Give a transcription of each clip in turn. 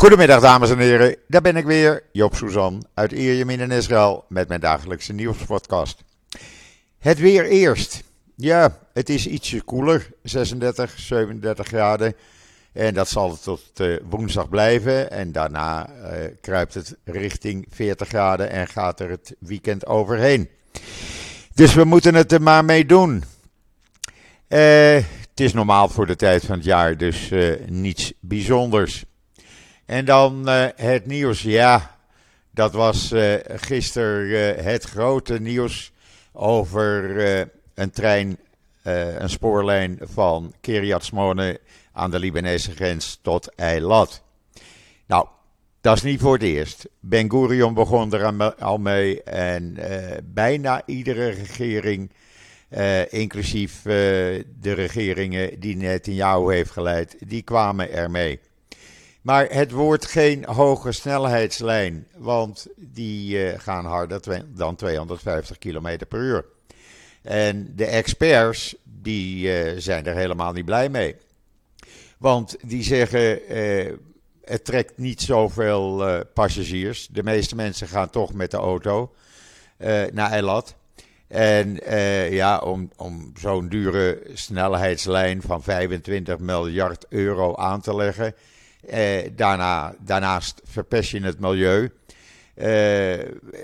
Goedemiddag dames en heren, daar ben ik weer, Joop Suzan uit Ierjemien in Israël met mijn dagelijkse nieuwspodcast. Het weer eerst. Ja, het is ietsje koeler, 36, 37 graden. En dat zal tot uh, woensdag blijven. En daarna uh, kruipt het richting 40 graden en gaat er het weekend overheen. Dus we moeten het er maar mee doen. Uh, het is normaal voor de tijd van het jaar, dus niets bijzonders. En dan het nieuws. Ja, dat was gisteren het grote nieuws over een trein, een spoorlijn van Kiryat aan de Libanese grens tot Eilat. Nou, dat is niet voor het eerst. Ben Gurion begon er al mee en uh, bijna iedere regering, uh, inclusief uh, de regeringen die Netanyahu heeft geleid, die kwamen ermee. Maar het wordt geen hoge snelheidslijn, want die gaan harder dan 250 km per uur. En de experts, die zijn er helemaal niet blij mee. Want die zeggen, eh, het trekt niet zoveel passagiers. De meeste mensen gaan toch met de auto naar Eilat. En ja, om, om zo'n dure snelheidslijn van 25 miljard euro aan te leggen. Daarna, daarnaast verpest je het milieu.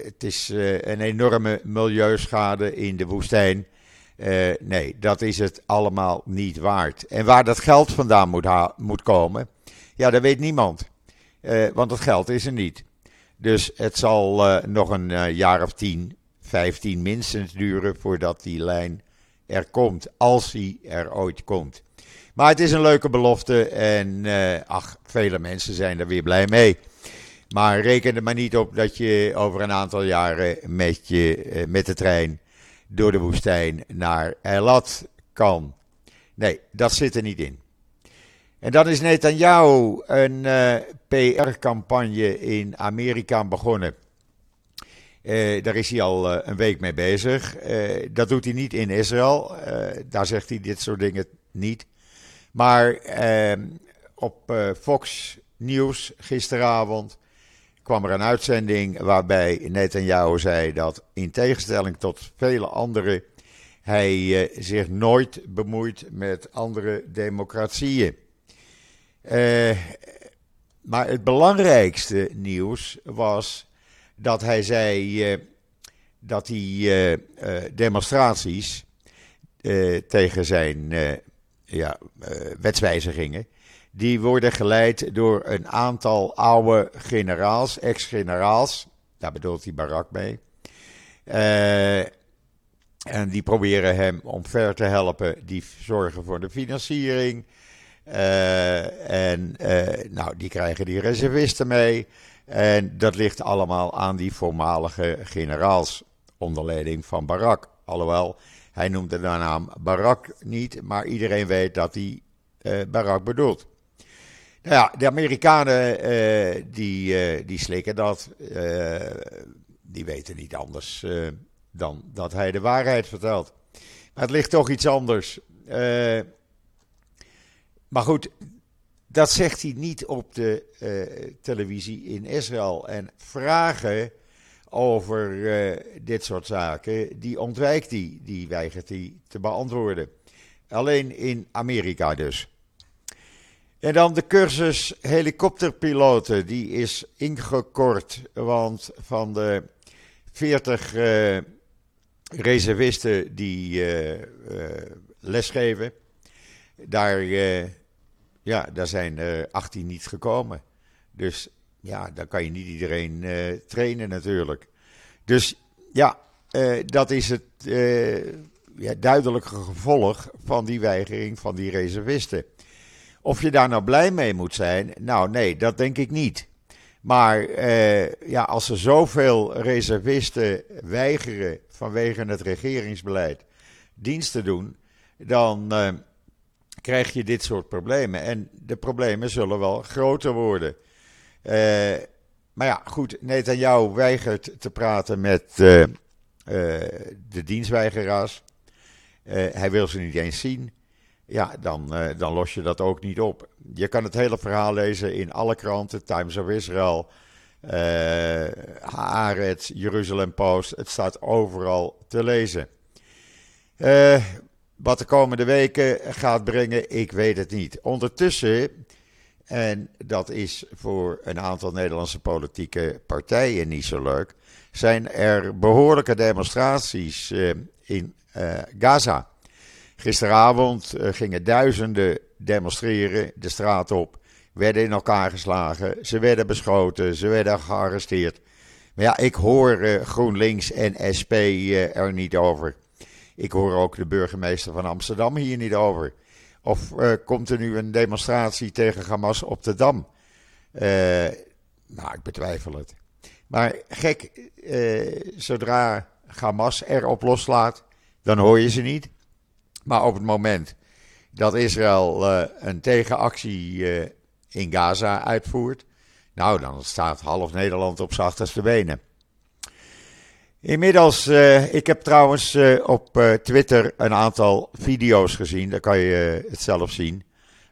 het is een enorme milieuschade in de woestijn. Nee, dat is het allemaal niet waard. En waar dat geld vandaan moet, moet komen, ja, dat weet niemand. Want het geld is er niet. Dus het zal nog een jaar of 10, 15 minstens duren voordat die lijn er komt. Als die er ooit komt. Maar het is een leuke belofte en ach, vele mensen zijn er weer blij mee. Maar reken er maar niet op dat je over een aantal jaren met, je, met de trein door de woestijn naar Eilat kan. Nee, dat zit er niet in. En dan is Netanyahu een eh, PR-campagne in Amerika begonnen. Daar is hij al een week mee bezig. dat doet hij niet in Israël. daar zegt hij dit soort dingen niet. Maar ehm, op Fox News gisteravond kwam er een uitzending waarbij Netanyahu zei dat in tegenstelling tot vele anderen hij uh, zich nooit bemoeit met andere democratieën. Uh, maar het belangrijkste nieuws was dat hij zei uh, dat die demonstraties tegen zijn ja, wetswijzigingen die worden geleid door een aantal oude generaals, ex-generaals. Daar bedoelt hij Barak mee. Uh, en die proberen hem omver te helpen. Die zorgen voor de financiering. Uh, en nou, die krijgen die reservisten mee. En dat ligt allemaal aan die voormalige generaals onder leiding van Barak. Alhoewel, hij noemde de naam Barak niet, maar iedereen weet dat hij Barak bedoelt. Nou ja, de Amerikanen uh, die, uh, die slikken dat. Uh, die weten niet anders dan dat hij de waarheid vertelt. Maar het ligt toch iets anders. maar goed, dat zegt hij niet op de televisie in Israël. En vragen over dit soort zaken, die ontwijkt hij, die weigert hij te beantwoorden. Alleen in Amerika dus. En dan de cursus helikopterpiloten, die is ingekort, want van de 40 uh, eh, reservisten die uh, lesgeven, daar, ja, daar zijn er 18 niet gekomen. Dus ja, dan kan je niet iedereen trainen natuurlijk. Dus ja, dat is het ja, duidelijke gevolg van die weigering van die reservisten. Of je daar nou blij mee moet zijn, nou nee, dat denk ik niet. Maar eh, ja, als er zoveel reservisten weigeren vanwege het regeringsbeleid dienst te doen, dan eh, krijg je dit soort problemen. En de problemen zullen wel groter worden. Uh, maar ja, goed, Netanyahu weigert te praten met uh, de dienstweigeraars. hij wil ze niet eens zien. ja, dan, dan los je dat ook niet op. Je kan het hele verhaal lezen in alle kranten, Times of Israel, uh, Haaretz, Jeruzalem Post. Het staat overal te lezen. Wat de komende weken gaat brengen, ik weet het niet. Ondertussen, en dat is voor een aantal Nederlandse politieke partijen niet zo leuk, zijn er behoorlijke demonstraties uh, in Gaza. Gisteravond gingen duizenden demonstreren de straat op werden in elkaar geslagen, ze werden beschoten, ze werden gearresteerd. Maar ja, ik hoor GroenLinks en SP eh, er niet over. Ik hoor ook de burgemeester van Amsterdam hier niet over. Of uh, komt er nu een demonstratie tegen Hamas op de Dam? nou, ik betwijfel het. Maar gek, zodra Hamas erop loslaat, dan hoor je ze niet. Maar op het moment dat Israël een tegenactie in Gaza uitvoert, nou dan staat half Nederland op zijn achterste benen. Inmiddels, uh, ik heb trouwens uh, op uh, Twitter een aantal video's gezien, daar kan je het zelf zien,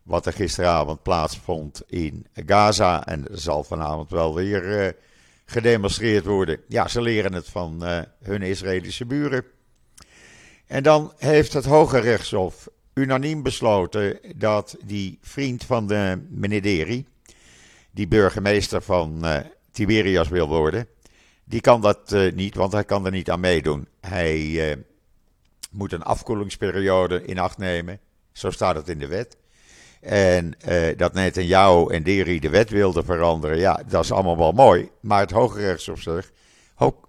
wat er gisteravond plaatsvond in Gaza. En zal vanavond wel weer gedemonstreerd worden. Ja, ze leren het van hun Israëlische buren. En dan heeft het Hoge Rechtshof unaniem besloten dat die vriend van de meneer Deri, die burgemeester van Tiberias wil worden, die kan dat uh, niet, want hij kan er niet aan meedoen. Hij uh, moet een afkoelingsperiode in acht nemen, zo staat het in de wet. En dat Netanyahu en Deri de wet wilden veranderen, ja, dat is allemaal wel mooi. Maar het Hoge Rechtshof zegt,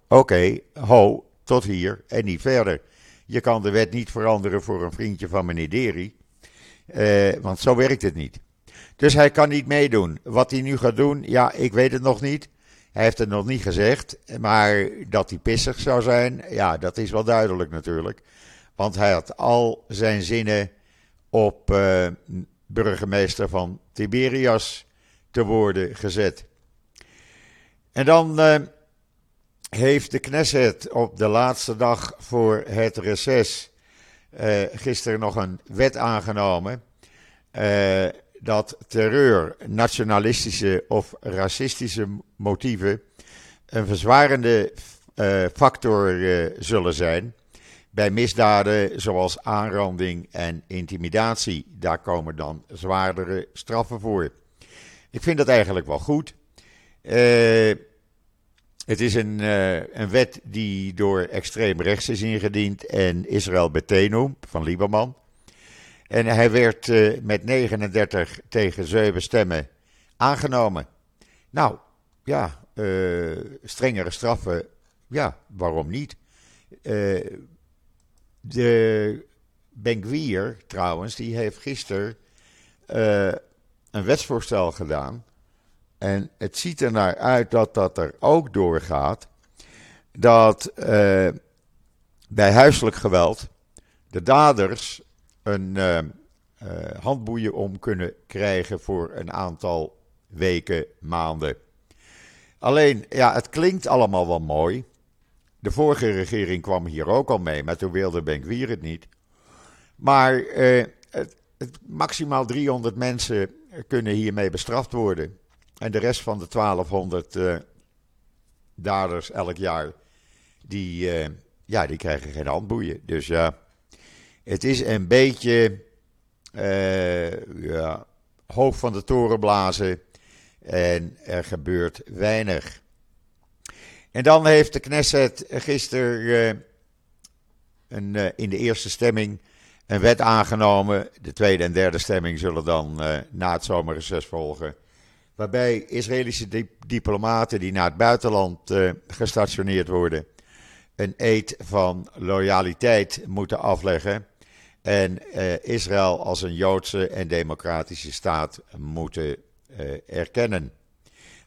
oké, ho, tot hier en niet verder. Je kan de wet niet veranderen voor een vriendje van meneer Deri. Uh, want zo werkt het niet. Dus hij kan niet meedoen. Wat hij nu gaat doen, ja, ik weet het nog niet. Hij heeft het nog niet gezegd. Maar dat hij pissig zou zijn, ja, dat is wel duidelijk natuurlijk. Want hij had al zijn zinnen op uh, burgemeester van Tiberias te worden gezet. En dan uh, heeft de Knesset op de laatste dag voor het reces uh, gisteren nog een wet aangenomen. Dat terreur, nationalistische of racistische motieven een verzwarende uh, factor zullen zijn bij misdaden zoals aanranding en intimidatie. Daar komen dan zwaardere straffen voor. Ik vind dat eigenlijk wel goed. Uh, het is een, een wet die door extreem rechts is ingediend en Israël Betenu van Lieberman. En hij werd uh, met 39 tegen 7 stemmen aangenomen. Nou, ja, uh, strengere straffen, ja, waarom niet? de Benkwier trouwens, die heeft gisteren een wetsvoorstel gedaan en het ziet er naar uit dat dat er ook doorgaat. Dat bij huiselijk geweld de daders een uh, uh, handboeien om kunnen krijgen voor een aantal weken, maanden. Alleen, ja, het klinkt allemaal wel mooi. De vorige regering kwam hier ook al mee, maar toen wilde Benkwier het niet. Maar het, het, maximaal 300 mensen kunnen hiermee bestraft worden. En de rest van de 1200 uh, eh, daders elk jaar, die, ja, die krijgen geen handboeien. Dus ja, het is een beetje uh, ja, hoog van de toren blazen en er gebeurt weinig. En dan heeft de Knesset gisteren een, in de eerste stemming een wet aangenomen. De tweede en derde stemming zullen dan na het zomerreces volgen waarbij Israëlische diplomaten die naar het buitenland gestationeerd worden een eed van loyaliteit moeten afleggen en uh, Israël als een Joodse en democratische staat moeten uh, erkennen.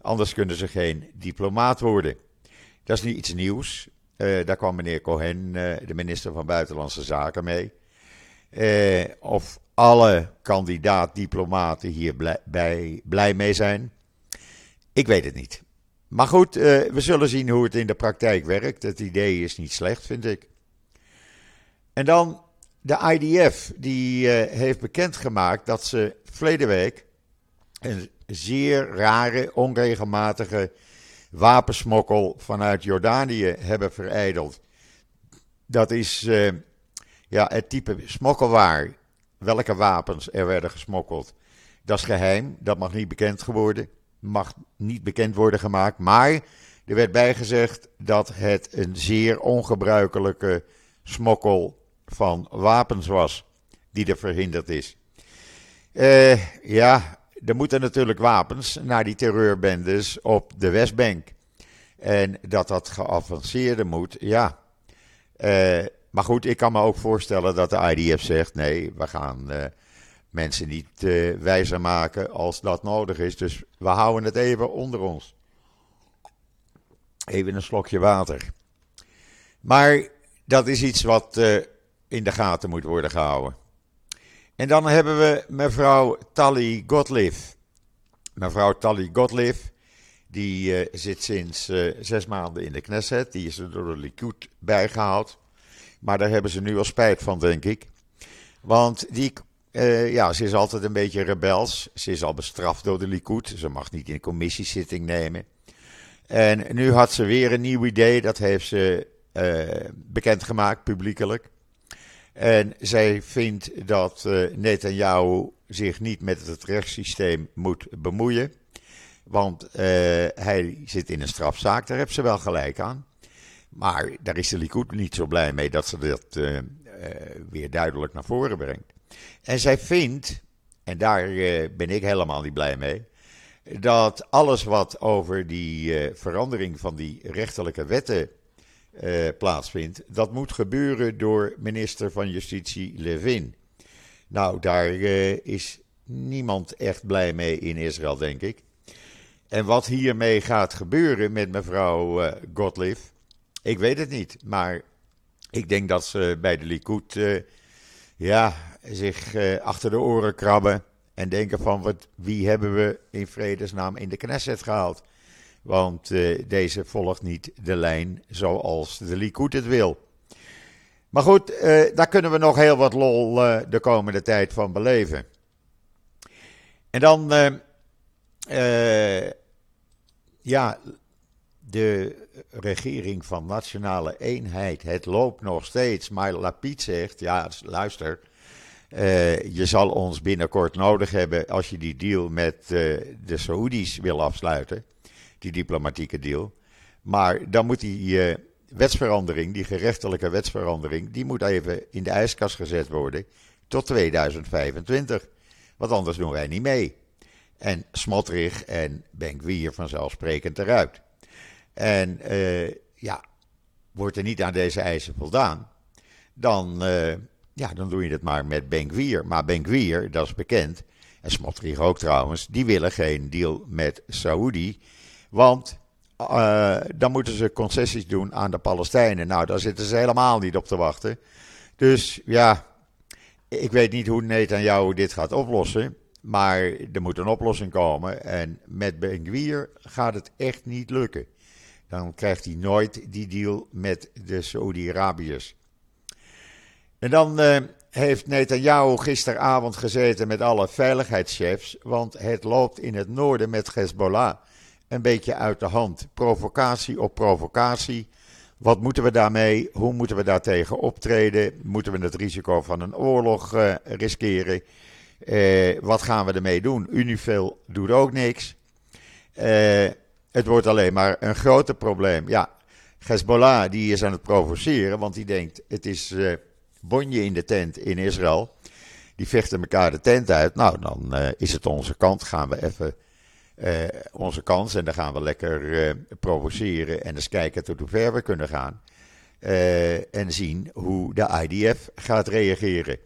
Anders kunnen ze geen diplomaat worden. Dat is niet iets nieuws. daar kwam meneer Cohen, de minister van Buitenlandse Zaken, mee. of alle kandidaat-diplomaten hier blij, blij mee zijn. Ik weet het niet. Maar goed, we zullen zien hoe het in de praktijk werkt. Het idee is niet slecht, vind ik. En dan de IDF die heeft bekendgemaakt dat ze verleden week een zeer rare, onregelmatige wapensmokkel vanuit Jordanië hebben vereideld. Dat is uh, ja, het type smokkelwaar. Welke wapens er werden gesmokkeld. Dat is geheim, dat mag niet bekend geworden, mag niet bekend worden gemaakt. Maar er werd bijgezegd dat het een zeer ongebruikelijke smokkel van wapens was die er verhinderd is. Uh, ja, er moeten natuurlijk wapens naar die terreurbendes op de Westbank. En dat dat geavanceerde moet, ja. Uh, maar goed, ik kan me ook voorstellen dat de IDF zegt: nee, we gaan uh, mensen niet wijzer maken als dat nodig is. Dus we houden het even onder ons. Even een slokje water. Maar dat is iets wat in de gaten moet worden gehouden. En dan hebben we mevrouw Tali Gottlieb. Mevrouw Tali Gottlieb, die uh, zit sinds uh, zes maanden in de Knesset. Die is er door de Likud bijgehaald. Maar daar hebben ze nu al spijt van, denk ik. Want die, uh, ja, ze is altijd een beetje rebels. Ze is al bestraft door de Likud. Ze mag niet in een commissiezitting nemen. En nu had ze weer een nieuw idee. Dat heeft ze bekendgemaakt publiekelijk. En zij vindt dat uh, Netanyahu zich niet met het rechtssysteem moet bemoeien. Want uh, hij zit in een strafzaak, daar heeft ze wel gelijk aan. Maar daar is de Likud niet zo blij mee dat ze dat uh, weer duidelijk naar voren brengt. En zij vindt, en daar ben ik helemaal niet blij mee, dat alles wat over die verandering van die rechterlijke wetten uh, plaatsvindt. Dat moet gebeuren door minister van Justitie Levin. Nou, daar uh, is niemand echt blij mee in Israël, denk ik. En wat hiermee gaat gebeuren met mevrouw uh, Gottlieb, ik weet het niet. Maar ik denk dat ze bij de Likud ja, zich achter de oren krabben en denken van wat, wie hebben we in vredesnaam in de Knesset gehaald. Want uh, deze volgt niet de lijn zoals de Likud het wil. Maar goed, uh, daar kunnen we nog heel wat lol uh, de komende tijd van beleven. En dan, ja, de regering van Nationale Eenheid. Het loopt nog steeds, maar Lapid zegt, ja, luister, je zal ons binnenkort nodig hebben als je die deal met de Saoedi's wil afsluiten die diplomatieke deal. Maar dan moet die uh, wetsverandering, die gerechtelijke wetsverandering, die moet even in de ijskast gezet worden tot 2025. Want anders doen wij niet mee. En Smotrich en Benkwier vanzelfsprekend eruit. En uh, ja, wordt er niet aan deze eisen voldaan, dan, uh, ja, dan doe je het maar met Benkwier. Maar Benkwier, dat is bekend, en Smotrich ook trouwens, die willen geen deal met Saoedi. Want uh, dan moeten ze concessies doen aan de Palestijnen. Nou, daar zitten ze helemaal niet op te wachten. Dus ja, ik weet niet hoe Netanyahu dit gaat oplossen. Maar er moet een oplossing komen. En met Ben gaat het echt niet lukken. Dan krijgt hij nooit die deal met de Saudi-Arabiërs. En dan uh, heeft Netanyahu gisteravond gezeten met alle veiligheidschefs. Want het loopt in het noorden met Hezbollah een beetje uit de hand. Provocatie op provocatie. Wat moeten we daarmee? Hoe moeten we daartegen optreden? Moeten we het risico van een oorlog uh, riskeren? Uh, wat gaan we ermee doen? Unifil doet ook niks. Uh, het wordt alleen maar een groter probleem. Ja, Hezbollah die is aan het provoceren, want die denkt: het is bonje in de tent in Israël. Die vechten elkaar de tent uit. Nou, dan is het onze kant. Gaan we even uh, onze kans. En dan gaan we lekker uh, provoceren en eens kijken tot hoe ver we kunnen gaan. Uh, en zien hoe de IDF gaat reageren.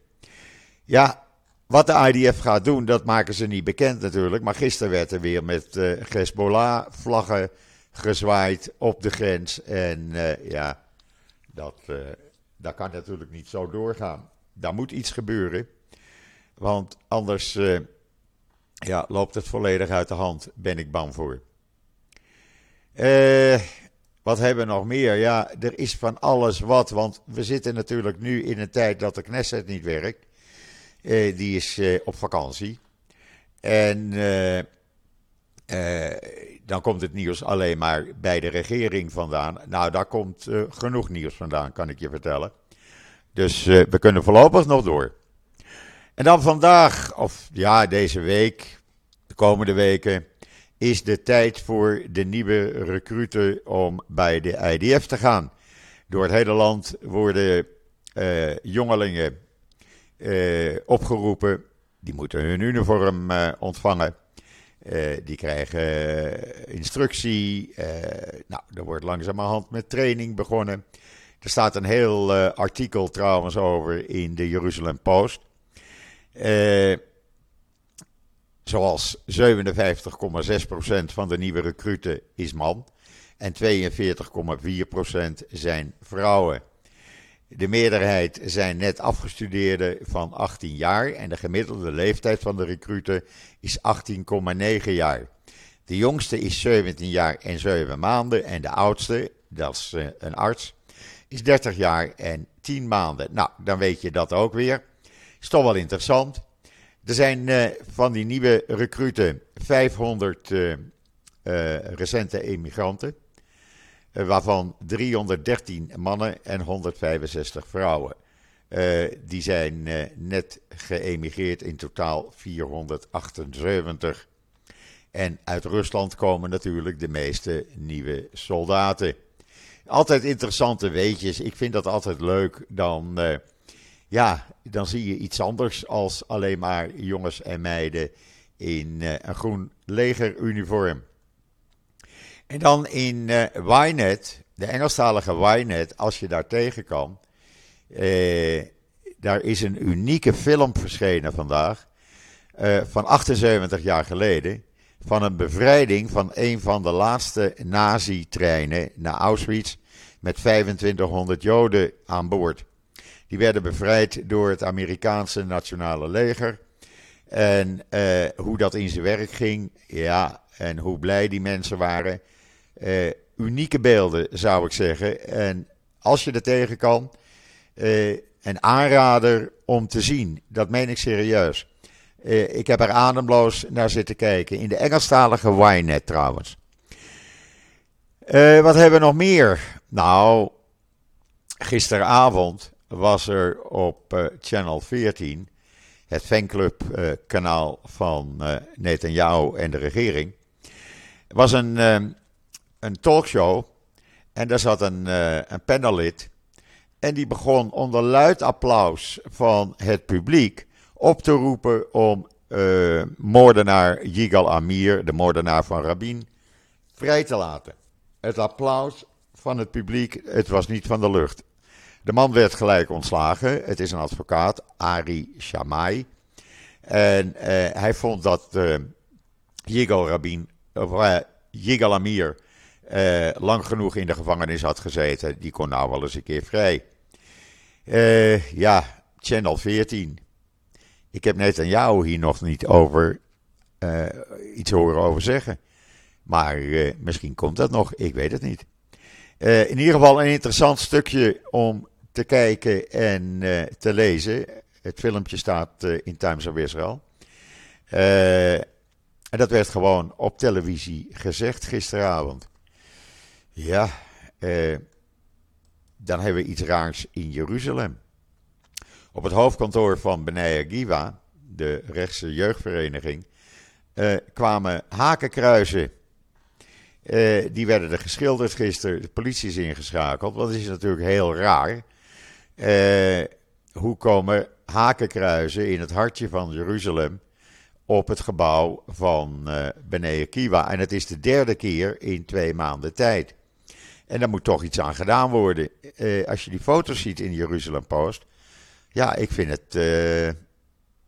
Ja, wat de IDF gaat doen, dat maken ze niet bekend natuurlijk. Maar gisteren werd er weer met Hezbollah-vlaggen gezwaaid op de grens. En ja, dat, dat kan natuurlijk niet zo doorgaan. Daar moet iets gebeuren. Want anders ja, loopt het volledig uit de hand, ben ik bang voor. Uh, wat hebben we nog meer? Ja, er is van alles wat. Want we zitten natuurlijk nu in een tijd dat de Knesset niet werkt. Eh, die is eh, op vakantie. En eh, eh, dan komt het nieuws alleen maar bij de regering vandaan. Nou, daar komt eh, genoeg nieuws vandaan, kan ik je vertellen. Dus eh, we kunnen voorlopig nog door. En dan vandaag, of ja, deze week, de komende weken, is de tijd voor de nieuwe recruten om bij de IDF te gaan. Door het hele land worden eh, jongelingen eh, opgeroepen. Die moeten hun uniform eh, ontvangen. Die krijgen instructie. nou, er wordt langzamerhand met training begonnen. Er staat een heel artikel trouwens over in de Jeruzalem Post. Eh, zoals 57,6% van de nieuwe recruten is man en 42,4% zijn vrouwen. De meerderheid zijn net afgestudeerden van 18 jaar en de gemiddelde leeftijd van de recruten is 18,9 jaar. De jongste is 17 jaar en 7 maanden en de oudste, dat is eh, een arts, is 30 jaar en 10 maanden. Nou, dan weet je dat ook weer. Is toch wel interessant. Er zijn eh, van die nieuwe recruten 500 eh, eh, recente emigranten, waarvan 313 mannen en 165 vrouwen. Die zijn net geëmigreerd, in totaal 478. En uit Rusland komen natuurlijk de meeste nieuwe soldaten. Altijd interessante weetjes. Ik vind dat altijd leuk. Dan, ja, dan zie je iets anders als alleen maar jongens en meiden in eh, een groen legeruniform. En dan in Ynet, de Engelstalige Ynet, als je daar tegen kan. eh, daar is een unieke film verschenen vandaag. van 78 jaar geleden. Van een bevrijding van een van de laatste nazi-treinen naar Auschwitz. Met 2500 Joden aan boord. Die werden bevrijd door het Amerikaanse nationale leger. En eh, hoe dat in zijn werk ging, ja, en hoe blij die mensen waren. Eh, unieke beelden, zou ik zeggen. En als je er tegen kan, eh, een aanrader om te zien. Dat meen ik serieus. Ik heb er ademloos naar zitten kijken. In de Engelstalige Ynet trouwens. Wat hebben we nog meer? Nou, gisteravond was er op eh, Channel 14, het fanclub-kanaal van eh Netanyahu en de regering, was een, eh, een talkshow en daar zat een, eh een en die begon onder luid applaus van het publiek op te roepen om eh, moordenaar Yigal Amir, de moordenaar van Rabin, vrij te laten. Het applaus van het publiek, het was niet van de lucht. De man werd gelijk ontslagen. Het is een advocaat, Ari Shamai. En eh, hij vond dat eh Yigal Rabin, of eh, Yigal Amir, lang genoeg in de gevangenis had gezeten. Die kon nou wel eens een keer vrij. Ja, Channel 14. Ik heb net aan jou hier nog niet over iets horen over zeggen. Maar misschien komt dat nog, ik weet het niet. In ieder geval een interessant stukje om te kijken en eh, te lezen. Het filmpje staat eh, in Times of Israel. Eh, en dat werd gewoon op televisie gezegd gisteravond. Ja, dan hebben we iets raars in Jeruzalem. Op het hoofdkantoor van Bnei Akiva, de rechtse jeugdvereniging, kwamen hakenkruizen. Die werden er geschilderd gisteren. De politie is ingeschakeld. Want het is natuurlijk heel raar. Eh, hoe komen hakenkruizen in het hartje van Jeruzalem op het gebouw van eh Bnei Akiva? En het is de derde keer in twee maanden tijd. En daar moet toch iets aan gedaan worden. Eh, als je die foto's ziet in Jeruzalem Post. Ja, ik vind het. eh,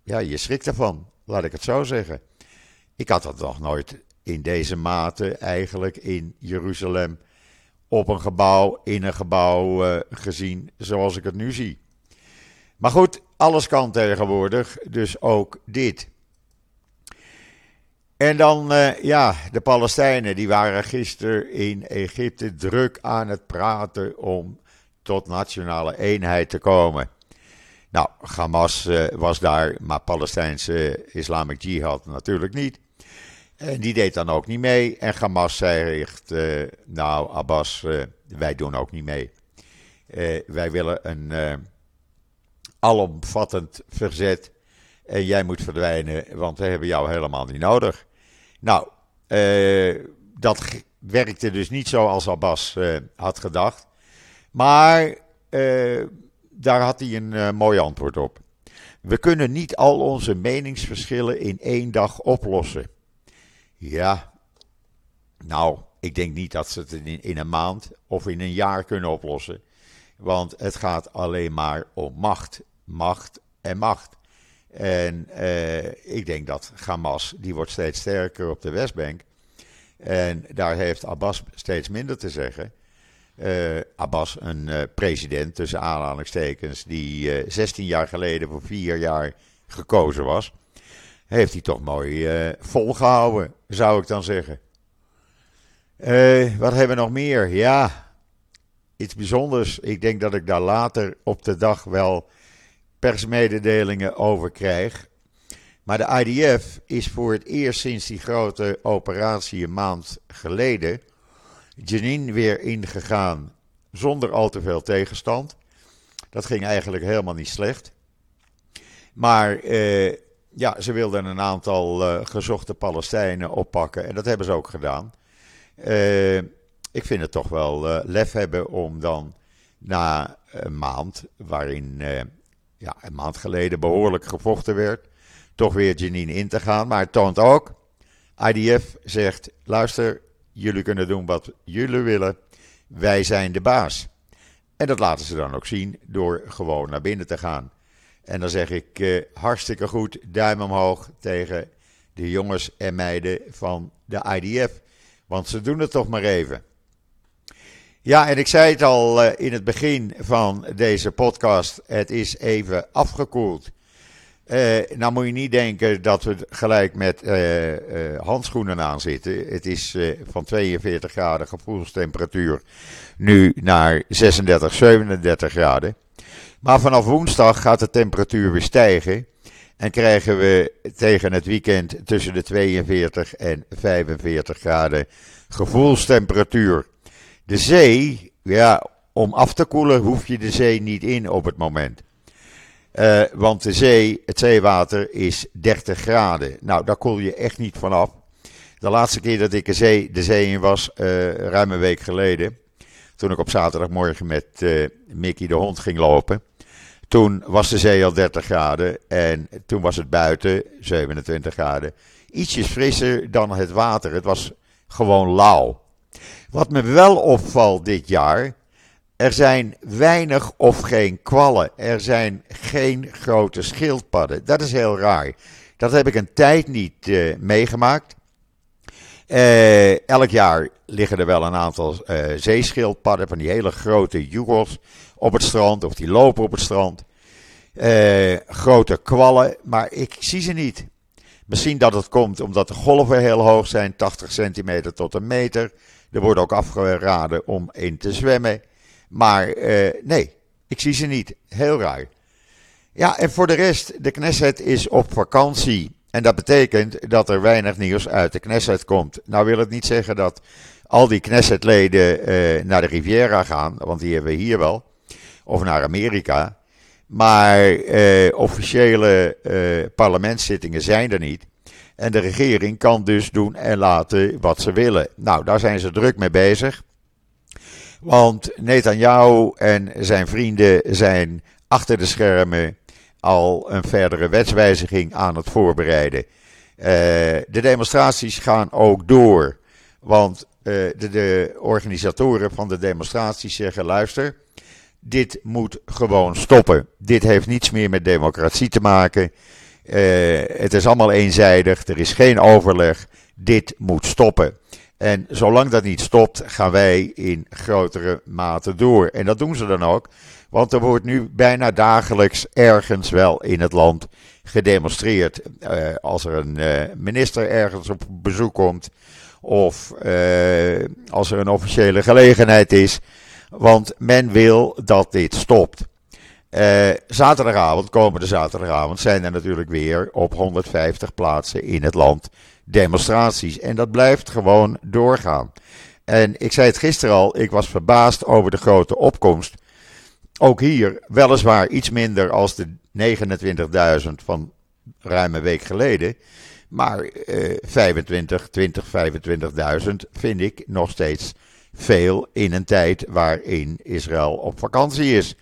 ja, je schrikt ervan. Laat ik het zo zeggen. Ik had dat nog nooit in deze mate eigenlijk in Jeruzalem op een gebouw, in een gebouw eh, gezien zoals ik het nu zie. Maar goed, alles kan tegenwoordig, dus ook dit. En dan, uh, ja, de Palestijnen, die waren gisteren in Egypte druk aan het praten om tot nationale eenheid te komen. Nou, Hamas uh, was daar, maar Palestijnse Islamic Jihad natuurlijk niet. En die deed dan ook niet mee. En Hamas zei echt, uh, nou Abbas, wij doen ook niet mee. wij willen een alomvattend verzet en jij moet verdwijnen, want we hebben jou helemaal niet nodig. Nou, dat werkte dus niet zoals Abbas uh, had gedacht. Maar daar had hij een mooi antwoord op. We kunnen niet al onze meningsverschillen in één dag oplossen. Ja, nou, ik denk niet dat ze het in, een maand of in een jaar kunnen oplossen. Want het gaat alleen maar om macht, macht en macht. En uh, ik denk dat Hamas, die wordt steeds sterker op de Westbank. En daar heeft Abbas steeds minder te zeggen. Uh, Abbas, een uh, president tussen aanhalingstekens, die 16 jaar geleden voor vier jaar gekozen was, heeft hij toch mooi volgehouden, zou ik dan zeggen. wat hebben we nog meer? Ja, iets bijzonders. Ik denk dat ik daar later op de dag wel persmededelingen over krijg. Maar de IDF is voor het eerst sinds die grote operatie een maand geleden Jenin weer ingegaan zonder al te veel tegenstand. Dat ging eigenlijk helemaal niet slecht. Maar eh, ja, ze wilden een aantal uh, gezochte Palestijnen oppakken en dat hebben ze ook gedaan. Uh, ik vind het toch wel uh, lef hebben om dan na een maand waarin ja, een maand geleden behoorlijk gevochten werd, toch weer Janine in te gaan. Maar het toont ook, IDF zegt, luister, jullie kunnen doen wat jullie willen, wij zijn de baas. En dat laten ze dan ook zien door gewoon naar binnen te gaan. En dan zeg ik eh, hartstikke goed, duim omhoog tegen de jongens en meiden van de IDF. Want ze doen het toch maar even. Ja, en ik zei het al uh, in het begin van deze podcast. Het is even afgekoeld. Uh, nou moet je niet denken dat we gelijk met uh, handschoenen aan zitten. Het is van 42 graden gevoelstemperatuur nu naar 36, 37 graden. Maar vanaf woensdag gaat de temperatuur weer stijgen. En krijgen we tegen het weekend tussen de 42 en 45 graden gevoelstemperatuur. De zee, ja, om af te koelen hoef je de zee niet in op het moment. Uh, want de zee, het zeewater is 30 graden. Nou, daar koel je echt niet vanaf. De laatste keer dat ik de zee, de zee in was, uh, ruim een week geleden. Toen ik op zaterdagmorgen met uh, Mickey de hond ging lopen. Toen was de zee al 30 graden en toen was het buiten 27 graden. Ietsjes frisser dan het water. Het was gewoon lauw. Wat me wel opvalt dit jaar, er zijn weinig of geen kwallen. Er zijn geen grote schildpadden. Dat is heel raar. Dat heb ik een tijd niet uh, meegemaakt. Uh, elk jaar liggen er wel een aantal uh, zeeschildpadden van die hele grote jugels op het strand, of die lopen op het strand. grote kwallen, maar ik zie ze niet. Misschien dat het komt omdat de golven heel hoog zijn, 80 centimeter tot een meter. Er wordt ook afgeraden om in te zwemmen. Maar nee, ik zie ze niet. Heel raar. Ja, en voor de rest, de Knesset is op vakantie. En dat betekent dat er weinig nieuws uit de Knesset komt. Nou wil het niet zeggen dat al die Knessetleden uh, naar de Riviera gaan, want die hebben we hier wel. Of naar Amerika. Maar uh, officiële parlementszittingen zijn er niet. En de regering kan dus doen en laten wat ze willen. Nou, daar zijn ze druk mee bezig. Want Netanyahu en zijn vrienden zijn achter de schermen al een verdere wetswijziging aan het voorbereiden. Uh, de demonstraties gaan ook door. Want uh, de, de, organisatoren van de demonstraties zeggen: luister, dit moet gewoon stoppen. Dit heeft niets meer met democratie te maken. Uh, het is allemaal eenzijdig, er is geen overleg. Dit moet stoppen. En zolang dat niet stopt, gaan wij in grotere mate door. En dat doen ze dan ook, want er wordt nu bijna dagelijks ergens wel in het land gedemonstreerd als er een minister ergens op bezoek komt. Of als er een officiële gelegenheid is. Want men wil dat dit stopt. Uh, zaterdagavond, komende zaterdagavond, zijn er natuurlijk weer op 150 plaatsen in het land demonstraties. En dat blijft gewoon doorgaan. En ik zei het gisteren al, ik was verbaasd over de grote opkomst. Ook hier, weliswaar iets minder als de 29.000 van ruim een week geleden. Maar uh, 25, 20, 25.000 vind ik nog steeds veel in een tijd waarin Israël op vakantie is.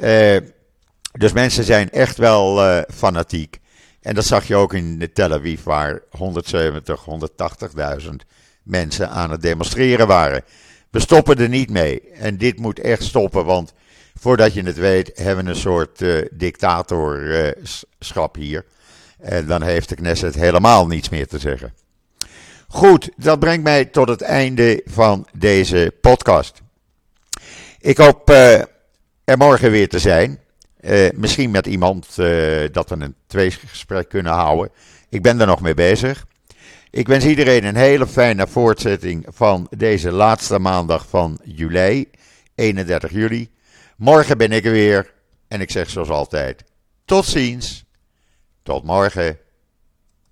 Uh, dus mensen zijn echt wel uh, fanatiek. En dat zag je ook in Tel Aviv, waar 170, 180.000 mensen aan het demonstreren waren. We stoppen er niet mee. En dit moet echt stoppen, want voordat je het weet, hebben we een soort uh, dictatorschap hier. En dan heeft de Knesset helemaal niets meer te zeggen. Goed, dat brengt mij tot het einde van deze podcast. Ik hoop uh, er morgen weer te zijn. Uh, misschien met iemand uh, dat we een tweegesprek kunnen houden. Ik ben er nog mee bezig. Ik wens iedereen een hele fijne voortzetting van deze laatste maandag van juli, 31 juli. Morgen ben ik er weer en ik zeg zoals altijd: tot ziens, tot morgen.